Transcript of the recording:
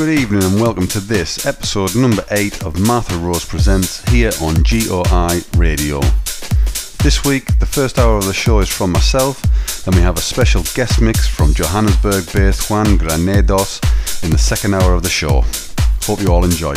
good evening and welcome to this episode number 8 of Martha Rose Presents here on GOI Radio. This week, the first hour of the show is from myself, then we have a special guest mix from Johannesburg based Juan Granados in the second hour of the show. Hope you all enjoy.